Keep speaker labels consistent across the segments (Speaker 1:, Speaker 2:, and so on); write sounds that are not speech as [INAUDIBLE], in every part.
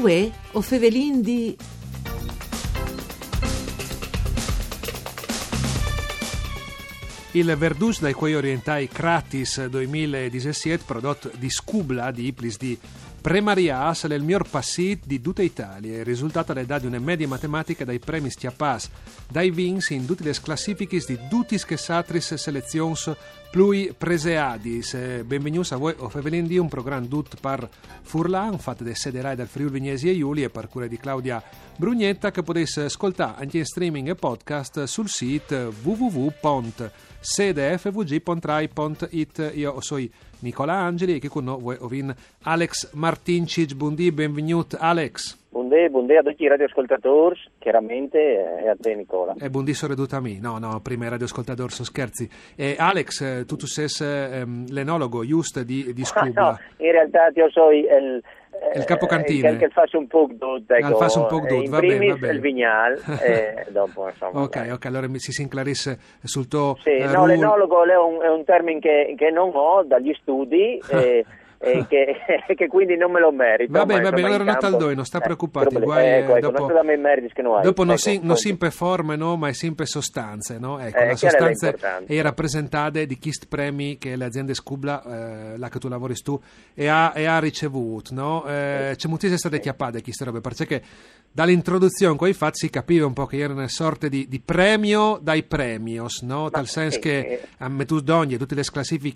Speaker 1: Uè, o fevelin di...
Speaker 2: Il Verdus dai quei orientai Kratis 2017 prodotto di Scubla di Iplis di Premarias è il miglior passit di tutta Italia. È dato di una media matematica dai premi Stiapas, dai Vins in tutte le classifiche di tutti che satris selezions plui preseadis. Eh, benvenuti a voi, o Fevelin un programma dut par Furlan, fatto da Sederai dal Friuli Vignesi e Iuli e par cura di Claudia Brugnetta che potesse ascoltare anche in streaming e podcast sul sito www.sedefvg.rai.it. Io sono Nicola Angeli e che con noi ovin Alex Martincic. Buondì, benvenuto Alex.
Speaker 3: Buondì, buondì a tutti i radioascoltatori, chiaramente, e a te Nicola.
Speaker 2: E buondì soprattutto a me, no, no, prima i radioascoltatori sono scherzi. E Alex, eh, tu, tu sei um, l'enologo, just di, di Scuba.
Speaker 3: no, in realtà io sono il
Speaker 2: il capocantine.
Speaker 3: Eh, che fa un po' d'ut, ecco.
Speaker 2: Ah, fa un po' d'ut, va bene, va bene.
Speaker 3: il vignal [LAUGHS] e dopo insomma.
Speaker 2: ok, ok, allora mi si sinclarisse sul tuo
Speaker 3: Sì,
Speaker 2: eh,
Speaker 3: no, l'enologo è un, è un termine che, che non ho dagli studi [LAUGHS] e, e [LAUGHS] che, [LAUGHS] che quindi non me lo merito.
Speaker 2: Va bene, va bene, allora
Speaker 3: in
Speaker 2: non sta
Speaker 3: eh,
Speaker 2: preoccupati, guai, eh,
Speaker 3: ecco, ecco,
Speaker 2: dopo-
Speaker 3: non hai.
Speaker 2: Dopo non,
Speaker 3: ecco,
Speaker 2: si, non sempre forme, no, ma è sempre sostanze, no? Ecco,
Speaker 3: Eh,
Speaker 2: la sostanza è rappresentata di Kist Premi che le aziende Scubla, eh, là che tu lavori tu, e ha, e ha ricevuto, no? Eh, c'è moltissime state chiappate queste robe, perché dall'introduzione qua infatti si capiva un po' che era una sorta di, di premio dai premios, no? Tal senso che
Speaker 3: eh.
Speaker 2: a metà d'ogni tutte le classifiche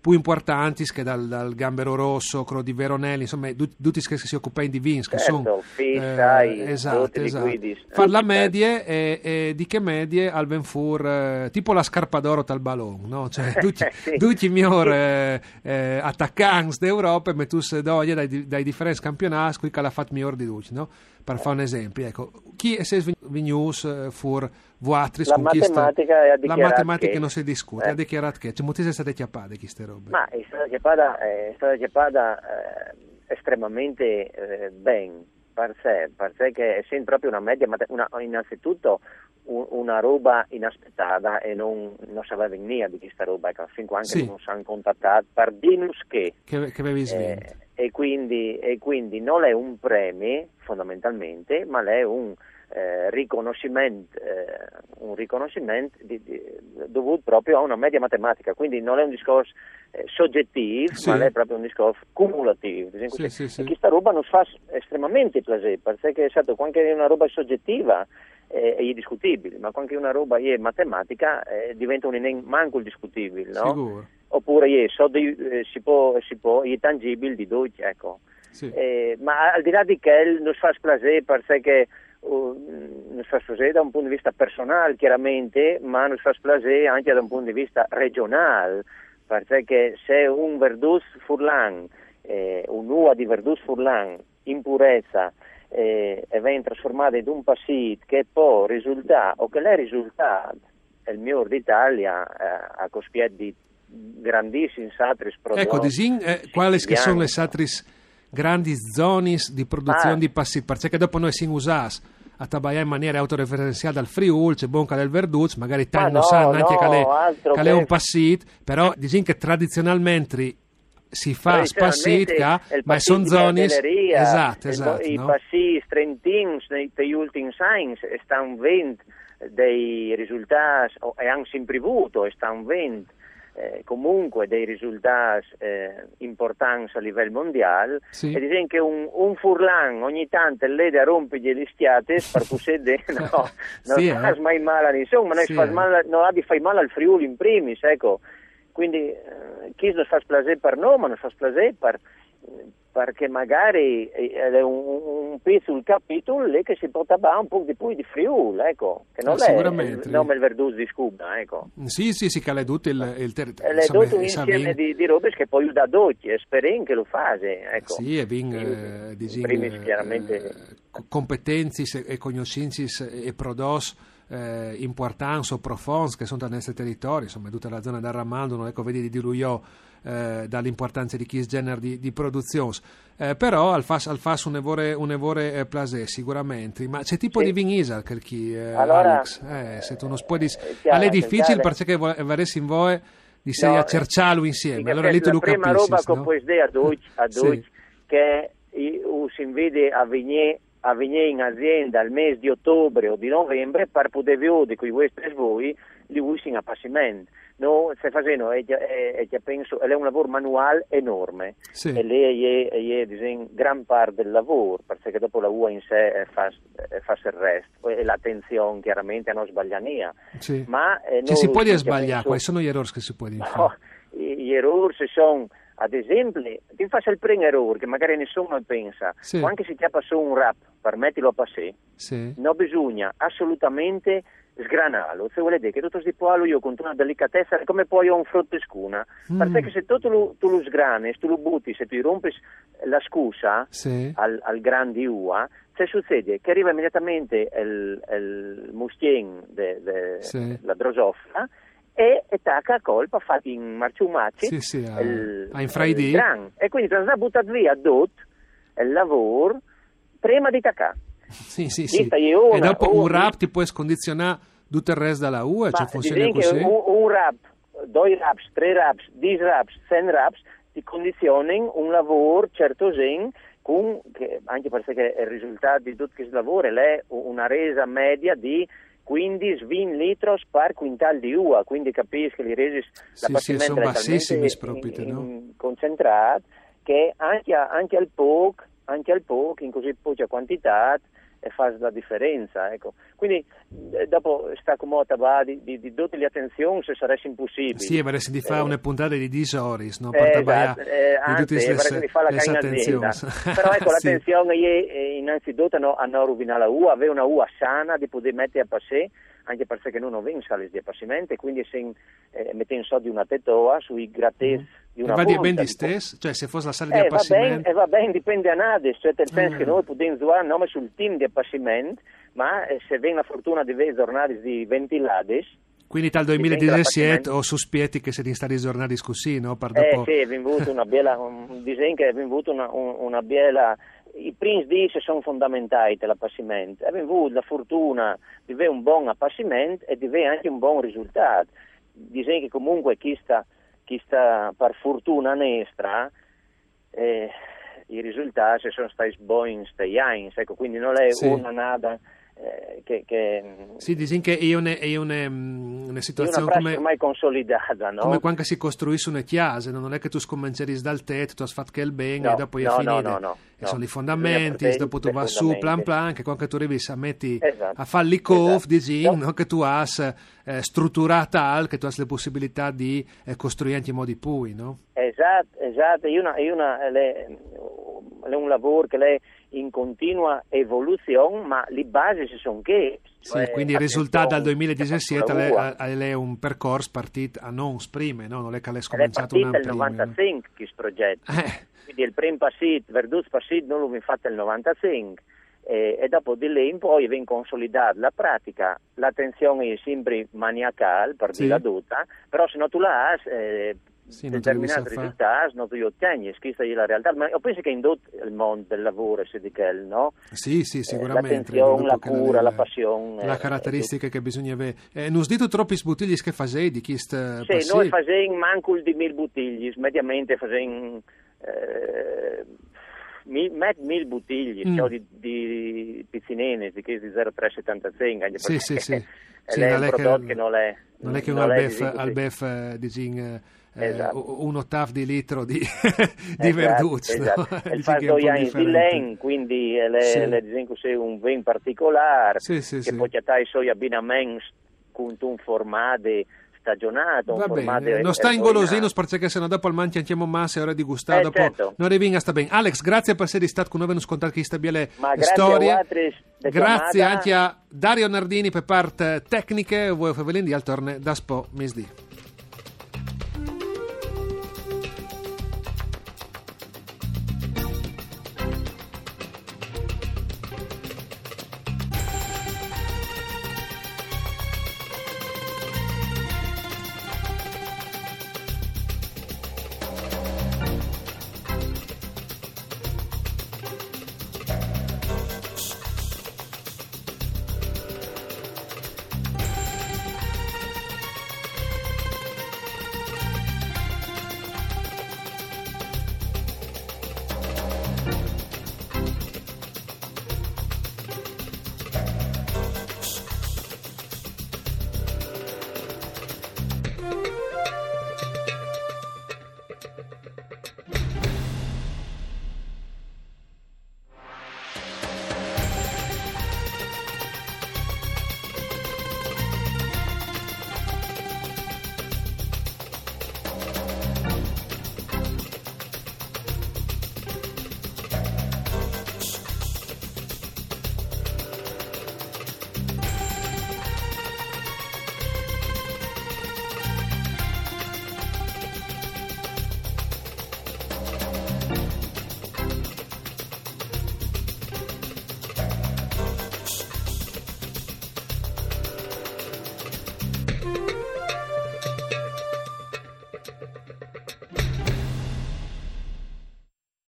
Speaker 2: più importanti che dal, dal Gambero Rosso, quello di Veronelli, insomma, tut- tutti che si occupano di vins, che
Speaker 3: Certo,
Speaker 2: sono
Speaker 3: Fissa, i
Speaker 2: esatto, esatto. Far la medie e, e di che medie al Venfur, eh, tipo la scarpa d'oro tal ballon, no? Cioè, [LAUGHS] tutti,
Speaker 3: Sì.
Speaker 2: tutti i migliori eh, eh, attaccanti d'Europa e metus d'ogni dai, dai differenti campionati, qui che l'ha fatto miglior di tutti, no? Per fare un esempio, ecco, chi è vigneus eh, fur vuatris
Speaker 3: La matematica ha
Speaker 2: la matematica
Speaker 3: che-
Speaker 2: non si discute,
Speaker 3: eh.
Speaker 2: ha dichiarato che c'è moltissime state chiappate queste robe.
Speaker 3: Ma è stata chiappata, è stata chiappata eh, estremamente eh, ben, per sé, per sé che essendo proprio una media, una, innanzitutto un- una roba inaspettata e non, non sapeva venire di questa roba, ecco, fin quando
Speaker 2: Sì.
Speaker 3: non si hanno contattato per dirnos che.
Speaker 2: che, che avevi
Speaker 3: Eh,
Speaker 2: svinto.
Speaker 3: E, quindi, e quindi non è un premio fondamentalmente, ma è un eh, riconoscimento, eh, un riconoscimento di- di- dovuto proprio a una media matematica, quindi non è un discorso eh, soggettivo,
Speaker 2: Sì.
Speaker 3: ma è proprio un discorso cumulativo. esempio.
Speaker 2: Sì, sì, sì.
Speaker 3: E questa roba non fa estremamente piacere, perché certo, quando è una roba soggettiva è discutibile, ma quando è una roba è matematica eh, diventa un manco il discutibile, no?
Speaker 2: Sicuro.
Speaker 3: Oppure eh, so di- eh, si può, si può, è tangibile di tutti, ecco.
Speaker 2: Sì.
Speaker 3: Eh, ma al di là di che non fa piacere perché uh, non fa piacere da un punto di vista personale chiaramente, ma non fa piacere anche da un punto di vista regionale, perché se un Verdus Furlan, eh, un'ua di Verdus Furlan in purezza eh, e viene trasformata in un passit che può risultare o che l'è risultato il miglior d'Italia eh, a cospiet di grandissimi satris prodotti
Speaker 2: Ecco, disin, eh, quali che sono le satris grandi zone di produzione
Speaker 3: Ah.
Speaker 2: di passi, perché dopo noi si usas a tabaiare in maniera autoreferenziale dal Friul, c'è Bonca del Verduz, magari
Speaker 3: Ma
Speaker 2: tanti non
Speaker 3: no,
Speaker 2: sanno neanche
Speaker 3: no,
Speaker 2: che è-
Speaker 3: altro
Speaker 2: che è un passit, però disin che tradizionalmente si fa spassit,
Speaker 3: Tradizionalmente
Speaker 2: ca,
Speaker 3: il
Speaker 2: ma sono zone...
Speaker 3: Candelleria,
Speaker 2: Esatto,
Speaker 3: il-
Speaker 2: esatto.
Speaker 3: I
Speaker 2: no?
Speaker 3: passi trentins negli ultimi anni stanno avendo dei risultati, e anche sempre avuto, e stanno avendo eh, comunque dei risultati eh, importanti a livello mondiale
Speaker 2: Sì.
Speaker 3: e dicono che un, un furlan ogni tanto le da rompere gli stiate [LAUGHS] per possede no, [LAUGHS] non
Speaker 2: Sì,
Speaker 3: fa
Speaker 2: eh.
Speaker 3: mai male a nessuno ma non,
Speaker 2: Sì,
Speaker 3: male, non ha di fare male al Friuli in primis ecco quindi eh, chi non fa piacere per noi ma non fa piacere per perché magari è un, un pezzo il capitolo lì che si porta a un po' di più di Friuli, ecco, che non
Speaker 2: Eh,
Speaker 3: è il nome il Verdus di Scuba, ecco.
Speaker 2: Sì, sì, si cala tutto il, il territorio.
Speaker 3: Le tutto un insieme di, di robe che poi da dolci e speren che lo fase, ecco.
Speaker 2: Sì, e vin,
Speaker 3: In-
Speaker 2: eh,
Speaker 3: in
Speaker 2: disin,
Speaker 3: primis
Speaker 2: eh,
Speaker 3: chiaramente
Speaker 2: co- competenze e conoscenze e prodos eh, importanti o profonde che sono nel nostro territorio, insomma, tutta la zona del Ramaldo, non ecco, vedi di Luio eh, dall'importanza di chi genere di, di produzione. Eh, però al fas, al fas un evore, un evore eh, plasè sicuramente, ma c'è tipo
Speaker 3: Sì.
Speaker 2: di vinisal che chi, eh,
Speaker 3: Allora,
Speaker 2: Alex, eh, se tu non puoi dis-
Speaker 3: eh,
Speaker 2: è difficile
Speaker 3: chiaro.
Speaker 2: perché varessi in voi di sei
Speaker 3: No,
Speaker 2: a cerciarlo insieme,
Speaker 3: sì,
Speaker 2: allora lì tu
Speaker 3: la
Speaker 2: lo
Speaker 3: prima
Speaker 2: capisci,
Speaker 3: roba che
Speaker 2: no?
Speaker 3: puoi dire a Deutsch, a [LAUGHS]
Speaker 2: Sì.
Speaker 3: Deutsch che un lui si vede a venire a venire in azienda al mese di ottobre o di novembre per poter vedere con questi voi li usi in appassimento. No, stai facendo, è, è, è, penso, è un lavoro manuale enorme
Speaker 2: Sì.
Speaker 3: e lei è, è, è gran parte del lavoro perché dopo la UA in sé eh, fa, eh, fa il resto e l'attenzione chiaramente a non sbagliare
Speaker 2: Sì.
Speaker 3: ma eh,
Speaker 2: Ci si può
Speaker 3: penso-
Speaker 2: sbagliare, quali sono gli errori che si può dire? [LAUGHS]
Speaker 3: No, gli errori sono, ad esempio, ti faccio il primo errore che magari nessuno pensa,
Speaker 2: Sì.
Speaker 3: quando si ti passò un rap, permettilo a passare,
Speaker 2: Sì.
Speaker 3: non bisogna assolutamente sgranarlo, se vuole dire che tutto si può io con una delicatezza come poi un frutto scuna,
Speaker 2: Mm.
Speaker 3: perché se tu lo, tu lo sgrani, se tu lo butti, se tu rompi la scusa
Speaker 2: Sì.
Speaker 3: al, al grande ua, se succede che arriva immediatamente il, il mustien della
Speaker 2: Sì.
Speaker 3: drosofila e attacca a colpa fatti in marciumacci
Speaker 2: Sì, sì, a-
Speaker 3: il,
Speaker 2: a infraidì.
Speaker 3: e quindi te l'ha buttato via dot il lavoro prima di attaccare
Speaker 2: Sì, sì, sì.
Speaker 3: Io
Speaker 2: E
Speaker 3: una-
Speaker 2: dopo un
Speaker 3: una-
Speaker 2: rap ti puoi scondizionare tutto il resto dalla UE, cioè funziona così?
Speaker 3: un, un rap, due raps, tre raps, dieci raps, cent raps ti condizionano un lavoro certo zen con, che, anche perché il risultato di tutto questo lavoro è una resa media di 15-20 litros per quintale di uva, quindi capisci che le resi
Speaker 2: Sì, sì, sono bassissimi proprio, no?
Speaker 3: concentrato che anche, anche al POC, anche al POC in così poca quantità e fa la differenza. Ecco. Quindi eh, dopo sta comoda va di, di, di tutte le attenzioni se sarebbe impossibile.
Speaker 2: Sì, vorresti di fare
Speaker 3: Eh,
Speaker 2: una puntata di disoris, no?
Speaker 3: eh,
Speaker 2: Per
Speaker 3: esatto,
Speaker 2: tabbaiare
Speaker 3: eh,
Speaker 2: di
Speaker 3: anzi,
Speaker 2: tutte le,
Speaker 3: vorrei che fa la
Speaker 2: le attenzioni.
Speaker 3: azienda. Però ecco, [LAUGHS]
Speaker 2: Sì.
Speaker 3: l'attenzione è, innanzitutto no, a non rovinare la uva, avere una uva sana di poter mettere a passare, anche perché non ho sale di appassimento, quindi se eh, mette in so di una tetoa sui di
Speaker 2: E
Speaker 3: una
Speaker 2: va di
Speaker 3: punta,
Speaker 2: ben di
Speaker 3: di-
Speaker 2: stesso? Cioè, se fosse la sala di
Speaker 3: eh, va bene,
Speaker 2: appassimento...
Speaker 3: eh, va bene, dipende a nade, cioè nel senso
Speaker 2: Ah.
Speaker 3: che noi possiamo usare nome sul team di appassimento, ma eh, se viene la fortuna di vedere giornate di ventilades,
Speaker 2: Quindi dal
Speaker 3: Dipende
Speaker 2: 2017
Speaker 3: dall'appassimento.
Speaker 2: ho sospietti che siete stati giornati così, no? Per
Speaker 3: eh
Speaker 2: dopo...
Speaker 3: sì, è venuto una bella, [LAUGHS] un disegno che è venuto una, un- una bella, i primi dieci sono fondamentali dell'appassimento, è venuto la fortuna di avere un buon appassimento e di avere anche un buon risultato, disegno che comunque chi sta, chi sta per fortuna nostra, eh, i risultati sono stati buoni questi anni, ecco, quindi non è
Speaker 2: Sì.
Speaker 3: una nada che, che
Speaker 2: Sì, dici che è una, è una, mm, una
Speaker 3: è una
Speaker 2: situazione come...
Speaker 3: ormai consolidata, no?
Speaker 2: Come quando si costruiscono le chiese, no? non è che tu scommenceris dal tetto, tu hai fatto che il bene
Speaker 3: No,
Speaker 2: e dopo è
Speaker 3: no, no,
Speaker 2: finito.
Speaker 3: no, no,
Speaker 2: e
Speaker 3: no.
Speaker 2: sono i fondamenti,
Speaker 3: partire
Speaker 2: dopo tu vai su plan plan, che quando tu arrivi a metti
Speaker 3: Esatto,
Speaker 2: a fare l'icov,
Speaker 3: esatto.
Speaker 2: che tu hai eh, strutturata tal, che tu hai le possibilità di eh, costruire anche in modi pui, no?
Speaker 3: Esatto, esatto, è, una, è, una- le- è un lavoro che è in continua evoluzione, ma le basi si sono che...
Speaker 2: Sì, quindi il risultato dal 2017 è,
Speaker 3: è,
Speaker 2: è- è un percorso partito a non sprime, no? non è che l'è
Speaker 3: è
Speaker 2: scominciato un anno
Speaker 3: nel
Speaker 2: prima. no?
Speaker 3: 95 questo progetto,
Speaker 2: Eh,
Speaker 3: quindi il primo passato, Verduz passato non l'ho fatto nel 95 e, e dopo di lì in poi viene consolidata la pratica, l'attenzione è sempre maniacale per
Speaker 2: Sì.
Speaker 3: la dotta, però se non tu la hai... Eh,
Speaker 2: Sì,
Speaker 3: determinati risultati non li ottieni, è la realtà, ma io penso che in tutto il mondo del lavoro si dica il no?
Speaker 2: Sì, sì, sicuramente.
Speaker 3: l'attenzione,
Speaker 2: dopo
Speaker 3: la
Speaker 2: che
Speaker 3: cura, la passione,
Speaker 2: La
Speaker 3: eh,
Speaker 2: caratteristica che bisogna avere. Eh, non dito troppi sbottigli che fasei di chi sta
Speaker 3: Sì, noi facciamo manco di mil bottiglie, mediamente facciamo eh, mil, met mil bottiglie,
Speaker 2: Mm.
Speaker 3: cioè di, di pizzinene, di che di 0,375, anche
Speaker 2: Sì,
Speaker 3: perché
Speaker 2: sì, sì. Sì, [LAUGHS]
Speaker 3: è un
Speaker 2: che-
Speaker 3: prodotto che, non è...
Speaker 2: Non è che un albef, albef eh, di gin, eh,
Speaker 3: Esatto.
Speaker 2: un ottav di litro di, [LAUGHS] di
Speaker 3: Esatto,
Speaker 2: verduzzo.
Speaker 3: esatto.
Speaker 2: no? [LAUGHS]
Speaker 3: Il fatto
Speaker 2: è
Speaker 3: di len, quindi le,
Speaker 2: Sì.
Speaker 3: le che è un vin particolare,
Speaker 2: Sì, sì,
Speaker 3: che
Speaker 2: sì.
Speaker 3: poi c'è i suoi abbinamenti con un formato stagionato,
Speaker 2: Va bene, non sta in golosino perché se no dopo al manti andiamo massa e ora di gustare
Speaker 3: Eh,
Speaker 2: dopo
Speaker 3: certo.
Speaker 2: non arrivi a sta bene. Alex, grazie per essere stato con noi e non scontare che sta le
Speaker 3: Ma
Speaker 2: le
Speaker 3: grazie a
Speaker 2: storie. grazie anche a Dario Nardini per parte tecniche, voi Fevelin di al torne da Spo Misdi.